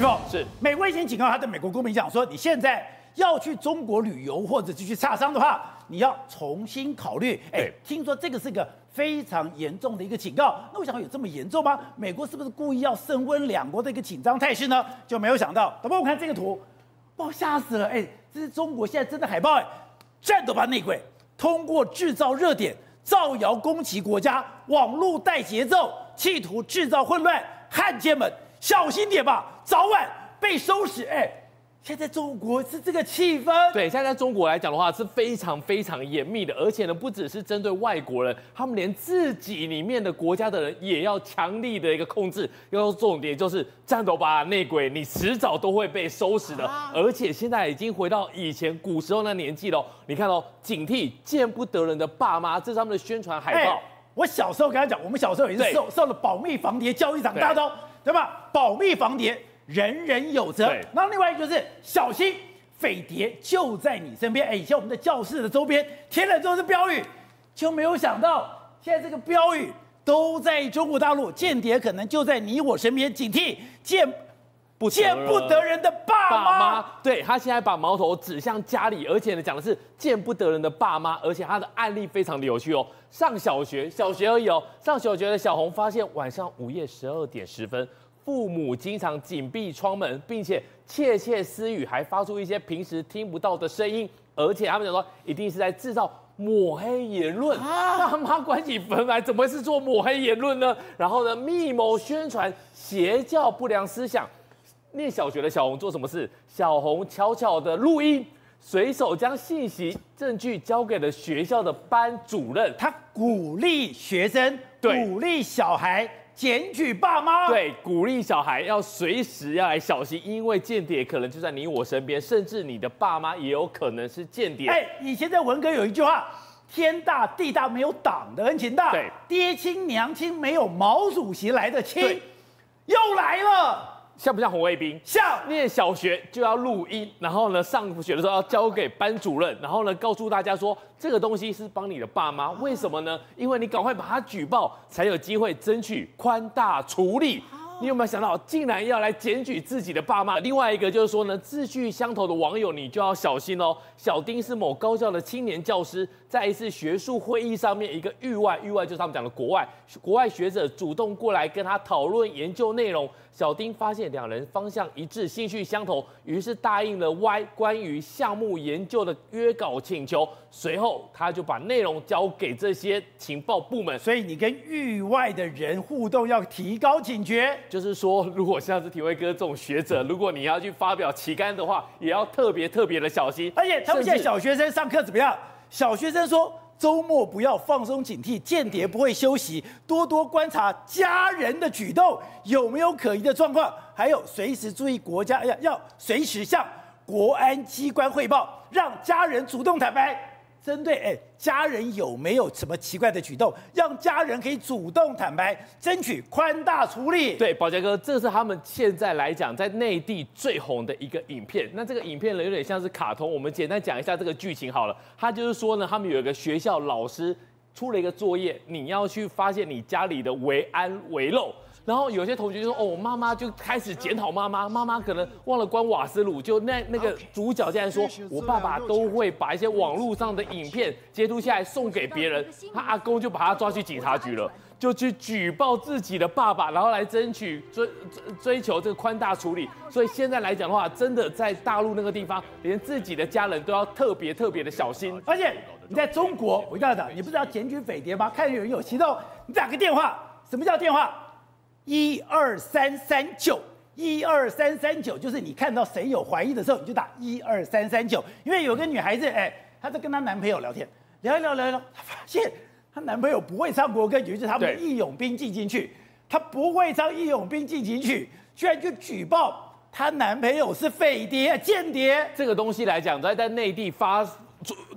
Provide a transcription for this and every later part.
玉凤是美国已经警告他的美国公民讲说，你现在要去中国旅游或者是去洽商的话，你要重新考虑。哎，听说这个是个非常严重的一个警告。那我想有这么严重吗？美国是不是故意要升温两国的一个紧张态势呢？就没有想到。导播，我看这个图，把我吓死了。哎，这是中国现在真的海报。哎，战斗吧内鬼，通过制造热点，造谣攻击国家，网络带节奏，企图制造混乱。汉奸们，小心点吧，早晚被收拾。哎，现在中国是这个气氛。对，现在在中国来讲的话是非常非常严密的，而且呢，不只是针对外国人，他们连自己里面的国家的人也要强力的一个控制。要重点就是战斗吧内鬼，你迟早都会被收拾的。啊、而且现在已经回到以前古时候那年纪了。你看哦，警惕见不得人的爸妈，这是他们的宣传海报。我小时候跟他讲，我们小时候也是受受了保密防谍教育长大的，对吧？保密防谍，人人有责。然后另外一个就是小心匪谍就在你身边。哎，以前我们的教室的周边贴了都是标语，就没有想到现在这个标语都在中国大陆，间谍可能就在你我身边，警惕见。不见不得人的爸妈，对，他现在把矛头指向家里，而且呢讲的是见不得人的爸妈，而且他的案例非常的有趣哦。上小学，小学而已哦。上小学的小红发现晚上午夜十二点十分，父母经常紧闭窗门，并且窃窃私语，还发出一些平时听不到的声音，而且他们讲说一定是在制造抹黑言论。爸妈关起门来，怎么会是做抹黑言论呢？然后呢，密谋宣传邪教不良思想。念小学的小红做什么事？小红悄悄的录音，随手将信息证据交给了学校的班主任。他鼓励学生，对鼓励小孩检举爸妈，对，鼓励小孩要随时要来小心，因为间谍可能就在你我身边，甚至你的爸妈也有可能是间谍。哎，以前在文革有一句话：天大地大没有党的恩情大，对，爹亲娘亲没有毛主席来的亲，又来了。像不像红卫兵？像。念小学就要录音，然后呢，上学的时候要交给班主任，然后呢，告诉大家说这个东西是帮你的爸妈，为什么呢？因为你赶快把它举报，才有机会争取宽大处理。你有没有想到，竟然要来检举自己的爸妈？另外一个就是说呢，志趣相投的网友，你就要小心哦。小丁是某高校的青年教师，在一次学术会议上面，一个域外，域外就是他们讲的国外，国外学者主动过来跟他讨论研究内容。小丁发现两人方向一致，兴趣相投，于是答应了 Y 关于项目研究的约稿请求。随后，他就把内容交给这些情报部门。所以，你跟域外的人互动要提高警觉。就是说，如果像是体威哥这种学者，如果你要去发表旗杆的话，也要特别特别的小心。而且，他们现在小学生上课怎么样？小学生说。周末不要放松警惕，间谍不会休息，多多观察家人的举动有没有可疑的状况，还有随时注意国家，要要随时向国安机关汇报，让家人主动坦白。针对哎，家人有没有什么奇怪的举动，让家人可以主动坦白，争取宽大处理。对，宝杰哥，这是他们现在来讲在内地最红的一个影片。那这个影片呢，有点像是卡通。我们简单讲一下这个剧情好了。他就是说呢，他们有一个学校老师出了一个作业，你要去发现你家里的维安遗漏。然后有些同学就说：“哦，妈妈就开始检讨妈妈，妈妈可能忘了关瓦斯炉。”就那那个主角竟然说：“我爸爸都会把一些网络上的影片截图下来送给别人。”他阿公就把他抓去警察局了，就去举报自己的爸爸，然后来争取追追求这个宽大处理。所以现在来讲的话，真的在大陆那个地方，连自己的家人都要特别特别的小心。而且你在中国，我告诉你，你不是要检举匪谍吗？看有人有行动，你打个电话。什么叫电话？一二三三九，一二三三九，就是你看到谁有怀疑的时候，你就打一二三三九。因为有个女孩子，哎，她在跟她男朋友聊天，聊一聊聊一聊，她发现她男朋友不会唱国歌，于是他们义勇兵进行曲，她不会唱义勇兵进行曲，居然就举报她男朋友是匪谍、间谍。这个东西来讲，在在内地发。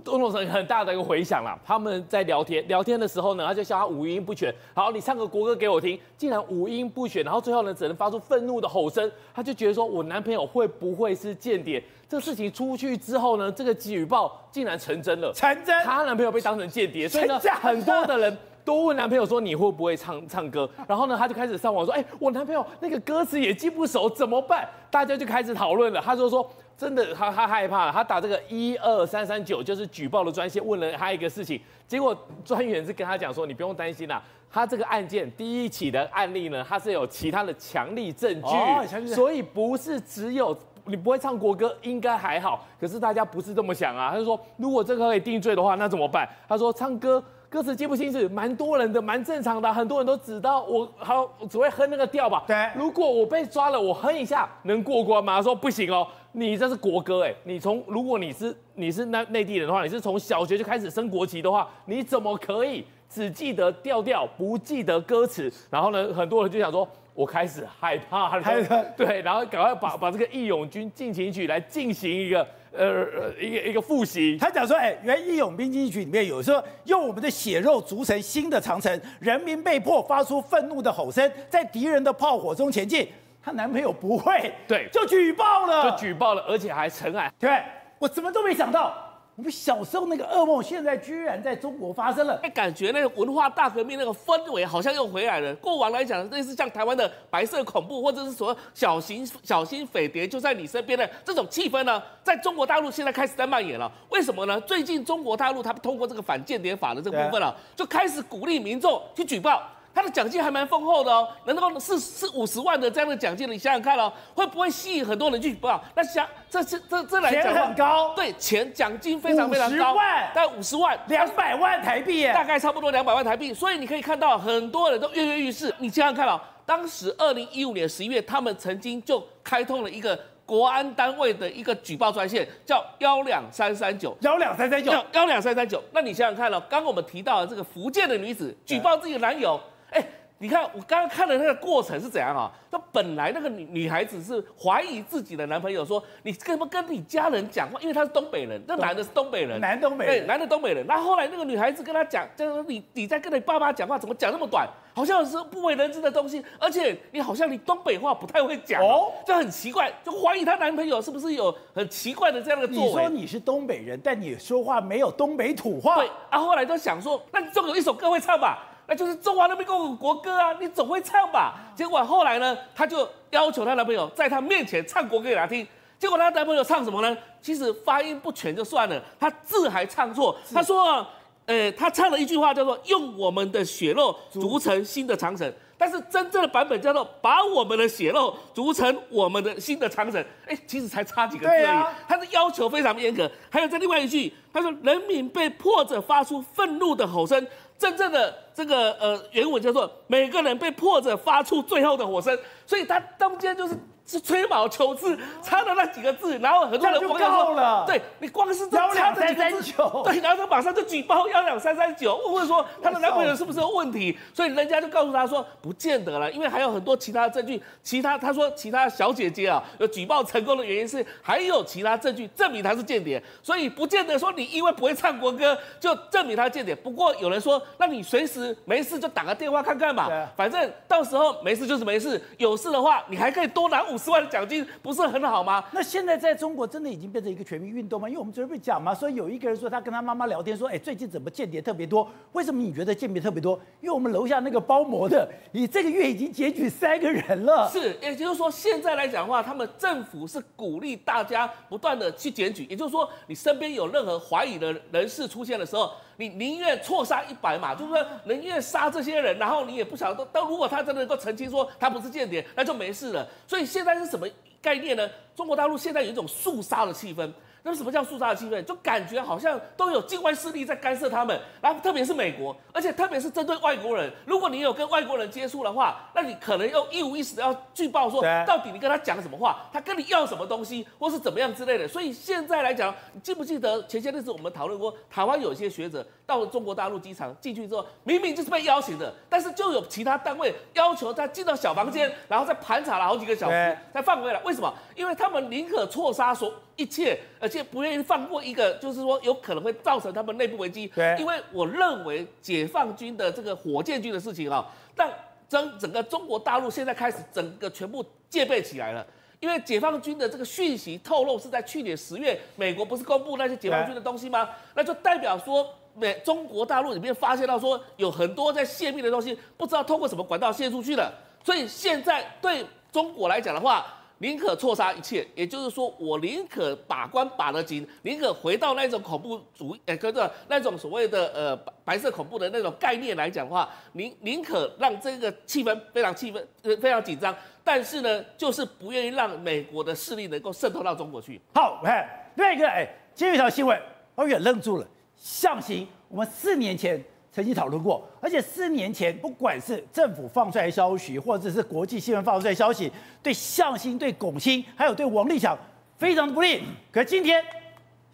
都弄成很大的一个回响了。他们在聊天，聊天的时候呢，他就笑他五音不全。好，你唱个国歌给我听，竟然五音不全，然后最后呢，只能发出愤怒的吼声。他就觉得说，我男朋友会不会是间谍？这个事情出去之后呢，这个举报竟然成真了，成真。她男朋友被当成间谍，所以呢，很多的人都问男朋友说你会不会唱唱歌，然后呢，他就开始上网说，哎，我男朋友那个歌词也记不熟，怎么办？大家就开始讨论了。他就说，真的，他他害怕了，他打这个一二三三九就是举报的专线，问了他一个事情，结果专员是跟他讲说，你不用担心啦，他这个案件第一起的案例呢，他是有其他的强力证据，哦、所以不是只有。你不会唱国歌，应该还好。可是大家不是这么想啊。他就说，如果这个可以定罪的话，那怎么办？他说，唱歌歌词记不清楚，蛮多人的，蛮正常的。很多人都知道我好只会哼那个调吧。对。如果我被抓了，我哼一下能过关吗？他说不行哦，你这是国歌哎。你从如果你是你是那内地人的话，你是从小学就开始升国旗的话，你怎么可以只记得调调，不记得歌词？然后呢，很多人就想说。我开始害怕了，对，然后赶快把把这个《义勇军进行曲》来进行一个呃呃一个一个复习。他讲说，哎，原《义勇兵进行曲》里面有说，用我们的血肉筑成新的长城，人民被迫发出愤怒的吼声，在敌人的炮火中前进。她男朋友不会，对，就举报了，就举报了，而且还成案。对，我怎么都没想到。我们小时候那个噩梦，现在居然在中国发生了。哎，感觉那个文化大革命那个氛围好像又回来了。过往来讲，类似像台湾的白色恐怖，或者是说小型小型匪谍就在你身边的这种气氛呢，在中国大陆现在开始在蔓延了。为什么呢？最近中国大陆他们通过这个反间谍法的这个部分啊，就开始鼓励民众去举报。他的奖金还蛮丰厚的哦，能够是是五十万的这样的奖金，你想想看哦，会不会吸引很多人去报？那想这这这这来讲钱很高，对，钱奖金非常非常高，五十万，大概五十万，两百万台币耶，大概差不多两百万台币。所以你可以看到很多人都跃跃欲试。你想想看哦，当时二零一五年十一月，他们曾经就开通了一个国安单位的一个举报专线，叫幺两三三九，幺两三三九，幺两三三九。那你想想看哦，刚刚我们提到的这个福建的女子举报自己的男友。哎，你看我刚刚看的那个过程是怎样啊？那本来那个女女孩子是怀疑自己的男朋友，说你跟不跟你家人讲话？因为他是东北人，那男的是东北人，男东北人，男的东北人。那后来那个女孩子跟他讲，就是说你你在跟你爸爸讲话，怎么讲那么短？好像是不为人知的东西，而且你好像你东北话不太会讲哦，就很奇怪，就怀疑她男朋友是不是有很奇怪的这样的作为。你说你是东北人，但你说话没有东北土话。对，啊，后来都想说，那你总有一首歌会唱吧？那就是中华人民共和国歌啊，你总会唱吧？结果后来呢，她就要求她男朋友在她面前唱国歌给她听。结果她男朋友唱什么呢？其实发音不全就算了，他字还唱错。他说，呃，他唱了一句话叫做“用我们的血肉筑成新的长城”，但是真正的版本叫做“把我们的血肉筑成我们的新的长城”。哎，其实才差几个字而已。他的要求非常严格。还有在另外一句，他说：“人民被迫着发出愤怒的吼声。”真正的这个呃原文叫做每个人被迫着发出最后的吼声，所以他中间就是。是吹毛求疵，差的那几个字，然后很多人不够了。对，你光是这差的几个字，对，然后他马上就举报幺两三三九，问问说他的男朋友是不是有问题，所以人家就告诉他说不见得了，因为还有很多其他的证据，其他他说其他小姐姐啊有举报成功的原因是还有其他证据证明他是间谍，所以不见得说你因为不会唱国歌就证明他是间谍。不过有人说，那你随时没事就打个电话看看嘛，反正到时候没事就是没事，有事的话你还可以多拿五。十万的奖金不是很好吗？那现在在中国真的已经变成一个全民运动吗？因为我们昨天不是讲嘛，说有一个人说他跟他妈妈聊天说，哎，最近怎么间谍特别多？为什么你觉得间谍特别多？因为我们楼下那个包膜的，你这个月已经检举三个人了。是，也就是说现在来讲的话，他们政府是鼓励大家不断的去检举，也就是说你身边有任何怀疑的人士出现的时候。你宁愿错杀一百嘛，就是说宁愿杀这些人，然后你也不想。到，但如果他真的能够澄清说他不是间谍，那就没事了。所以现在是什么概念呢？中国大陆现在有一种肃杀的气氛。那什么叫肃杀的气氛？就感觉好像都有境外势力在干涉他们，然后特别是美国，而且特别是针对外国人。如果你有跟外国人接触的话，那你可能要一五一十的要举报说，到底你跟他讲什么话，他跟你要什么东西，或是怎么样之类的。所以现在来讲，你记不记得前些日子我们讨论过，台湾有一些学者到了中国大陆机场进去之后，明明就是被邀请的，但是就有其他单位要求他进到小房间，然后再盘查了好几个小时才放回来。为什么？因为他们宁可错杀所一切，而且不愿意放过一个，就是说有可能会造成他们内部危机。对，因为我认为解放军的这个火箭军的事情啊，但整整个中国大陆现在开始整个全部戒备起来了。因为解放军的这个讯息透露是在去年十月，美国不是公布那些解放军的东西吗？那就代表说美中国大陆里面发现到说有很多在泄密的东西，不知道通过什么管道泄出去了。所以现在对中国来讲的话，宁可错杀一切，也就是说，我宁可把关把得紧，宁可回到那种恐怖主义，呃，跟着那种所谓的呃白色恐怖的那种概念来讲的话，宁宁可让这个气氛非常气氛非常紧张，但是呢，就是不愿意让美国的势力能够渗透到中国去。好，我看另外一个，哎，今天有一条新闻，我也愣住了。象星，我们四年前。曾经讨论过，而且四年前，不管是政府放出来消息，或者是国际新闻放出来消息，对向心、对龚青，还有对王立强，非常的不利。可是今天，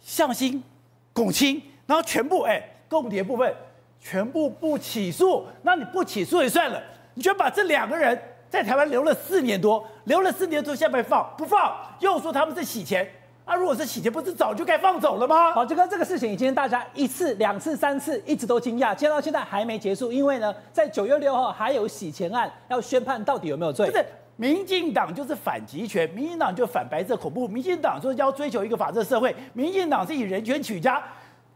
象星、龚青，然后全部哎，共谍部分全部不起诉，那你不起诉也算了，你居然把这两个人在台湾留了四年多，留了四年多，现在放不放？又说他们是洗钱。那、啊、如果是洗钱，不是早就该放走了吗？好，这个这个事情已经大家一次、两次、三次，一直都惊讶，接到现在还没结束，因为呢，在九月六号还有洗钱案要宣判，到底有没有罪？不是，民进党就是反集权，民进党就反白色恐怖，民进党说要追求一个法治社会，民进党是以人权取家。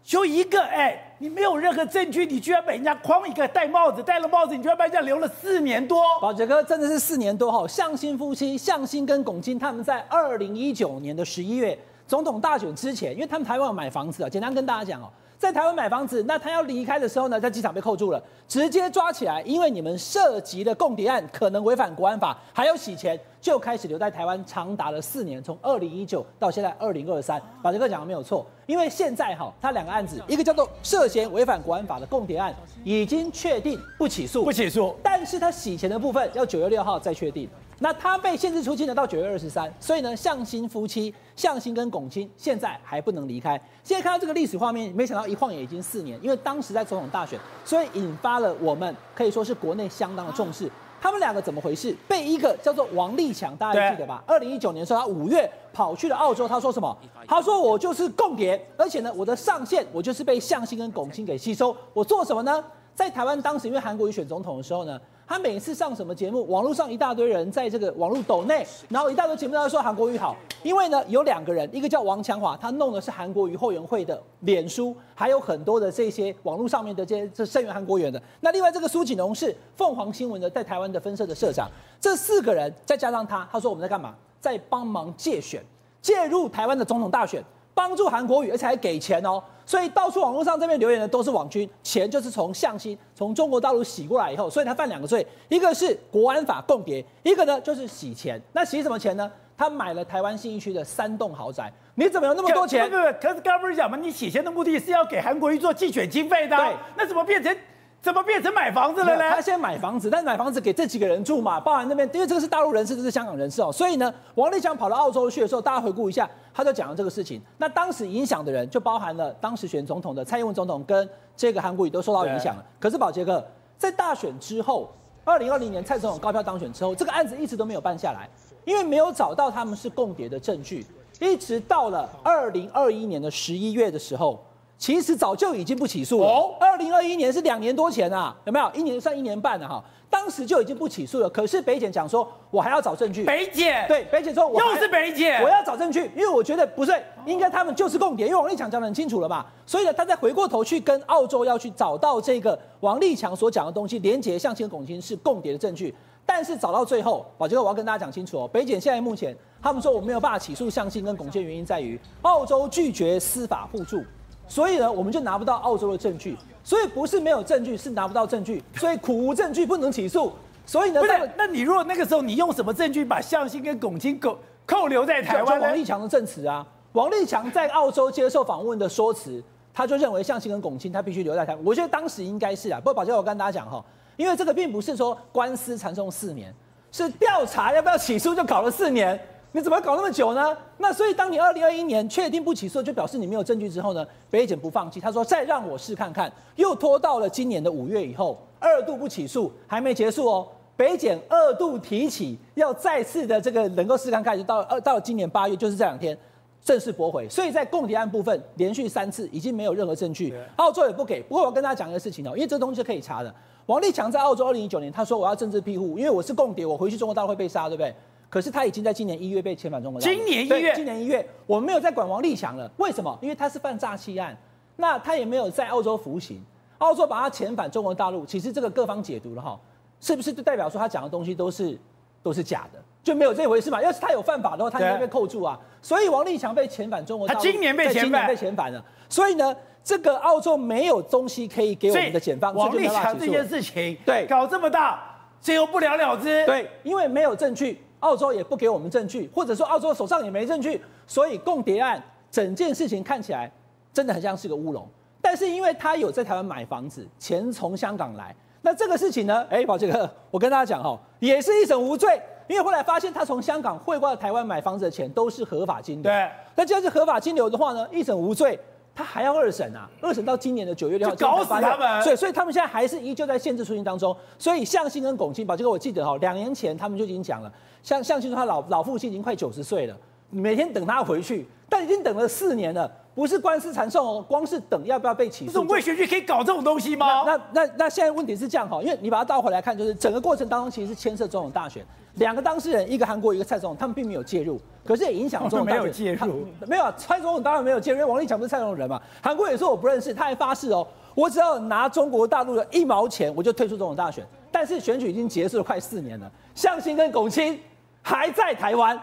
就一个哎，你没有任何证据，你居然被人家框一个戴帽子，戴了帽子，你居然被人家留了四年多。宝杰哥真的是四年多哈，向心夫妻，向心跟龚青他们在二零一九年的十一月总统大选之前，因为他们台湾有买房子啊，简单跟大家讲哦。在台湾买房子，那他要离开的时候呢，在机场被扣住了，直接抓起来，因为你们涉及的共谍案可能违反国安法，还有洗钱，就开始留在台湾长达了四年，从二零一九到现在二零二三。宝杰哥讲的没有错，因为现在哈，他两个案子，一个叫做涉嫌违反国安法的共谍案，已经确定不起诉，不起诉，但是他洗钱的部分要九月六号再确定。那他被限制出境呢到九月二十三，所以呢，象星夫妻，象星跟龚青现在还不能离开。现在看到这个历史画面，没想到一晃也已经四年，因为当时在总统大选，所以引发了我们可以说是国内相当的重视。他们两个怎么回事？被一个叫做王立强，大家还记得吧？二零一九年的时候，他五月跑去了澳洲，他说什么？他说我就是共谍，而且呢，我的上线我就是被象星跟龚青给吸收。我做什么呢？在台湾当时因为韩国瑜选总统的时候呢？他每次上什么节目，网络上一大堆人在这个网络抖内，然后一大堆节目都在说韩国瑜好，因为呢有两个人，一个叫王强华，他弄的是韩国瑜后援会的脸书，还有很多的这些网络上面的这些这声援韩国瑜的。那另外这个苏锦荣是凤凰新闻的在台湾的分社的社长，这四个人再加上他，他说我们在干嘛？在帮忙借选，介入台湾的总统大选。帮助韩国瑜，而且还给钱哦，所以到处网络上这边留言的都是网军，钱就是从向心从中国大陆洗过来以后，所以他犯两个罪，一个是国安法共谍，一个呢就是洗钱。那洗什么钱呢？他买了台湾信义区的三栋豪宅，你怎么有那么多钱？不不不，可是刚刚不是讲吗？你洗钱的目的是要给韩国瑜做竞选经费的，对，那怎么变成？怎么变成买房子了呢？他先买房子，但是买房子给这几个人住嘛，包含那边，因为这个是大陆人士，这是香港人士哦，所以呢，王立强跑到澳洲去的时候，大家回顾一下，他就讲了这个事情。那当时影响的人就包含了当时选总统的蔡英文总统跟这个韩国瑜都受到影响了。可是宝杰哥在大选之后，二零二零年蔡总统高票当选之后，这个案子一直都没有办下来，因为没有找到他们是共谍的证据，一直到了二零二一年的十一月的时候。其实早就已经不起诉了。二零二一年是两年多前啊，有没有？一年算一年半了哈。当时就已经不起诉了。可是北检讲说，我还要找证据。北检对北检说，我又是北检，我要找证据，因为我觉得不是，应该他们就是共谍，因为王立强讲得很清楚了嘛。所以呢，他再回过头去跟澳洲要去找到这个王立强所讲的东西，连结象星龚青是共谍的证据。但是找到最后，宝杰哥，我要跟大家讲清楚哦。北检现在目前他们说我没有办法起诉象星跟龚青，原因在于澳洲拒绝司法互助。所以呢，我们就拿不到澳洲的证据，所以不是没有证据，是拿不到证据，所以苦无证据不能起诉。所以呢，不是，那你如果那个时候你用什么证据把向心跟龚青扣扣留在台湾？王立强的证词啊，王立强在澳洲接受访问的说辞，他就认为向心跟龚青他必须留在台湾。我觉得当时应该是啊，不过宝杰我跟大家讲哈，因为这个并不是说官司缠讼四年，是调查要不要起诉就搞了四年。你怎么搞那么久呢？那所以当你二零二一年确定不起诉，就表示你没有证据之后呢，北检不放弃，他说再让我试看看，又拖到了今年的五月以后，二度不起诉，还没结束哦。北检二度提起，要再次的这个能够试看看，就到二到了今年八月，就是这两天正式驳回。所以在共谍案部分，连续三次已经没有任何证据，澳洲也不给。不过我跟大家讲一个事情哦，因为这东西是可以查的。王立强在澳洲二零一九年，他说我要政治庇护，因为我是共谍，我回去中国大陆会被杀，对不对？可是他已经在今年一月被遣返中国大陆。今年一月，今年一月，我们没有再管王立强了。为什么？因为他是犯诈欺案，那他也没有在澳洲服刑，澳洲把他遣返中国大陆，其实这个各方解读了哈，是不是就代表说他讲的东西都是都是假的，就没有这回事嘛？要是他有犯法的话，他应该被扣住啊。所以王立强被遣返中国大陆，他今年被遣返，被遣返了。所以呢，这个澳洲没有东西可以给我们的检方。王立强这件事情，对，搞这么大，最后不了了之。对，因为没有证据，澳洲也不给我们证据，或者说澳洲手上也没证据，所以共谍案整件事情看起来真的很像是个乌龙。但是因为他有在台湾买房子，钱从香港来，那这个事情呢，哎，宝杰哥，我跟大家讲哈，也是一审无罪。因为后来发现他从香港汇过来台湾买房子的钱都是合法金流，对。那既然是合法金流的话呢，一审无罪，他还要二审啊？二审到今年的九月六号，搞死他们。所以，所以他们现在还是依旧在限制出境当中。所以向心跟龚青，宝这个，我记得哈，两年前他们就已经讲了，向向心说他老老父亲已经快九十岁了，每天等他回去，但已经等了四年了。不是官司缠讼哦，光是等要不要被起诉。这种伪选举可以搞这种东西吗？那那那现在问题是这样哈，因为你把它倒回来看，就是整个过程当中其实是牵涉总统大选，两个当事人，一个韩国，一个蔡总统，他们并没有介入，可是也影响总统大选。没有介入，没有啊，蔡总统当然没有介入，因为王立强不是蔡总统人嘛。韩国也说我不认识，他还发誓哦，我只要拿中国大陆的一毛钱，我就退出总统大选。但是选举已经结束了快四年了，向心跟龚清还在台湾。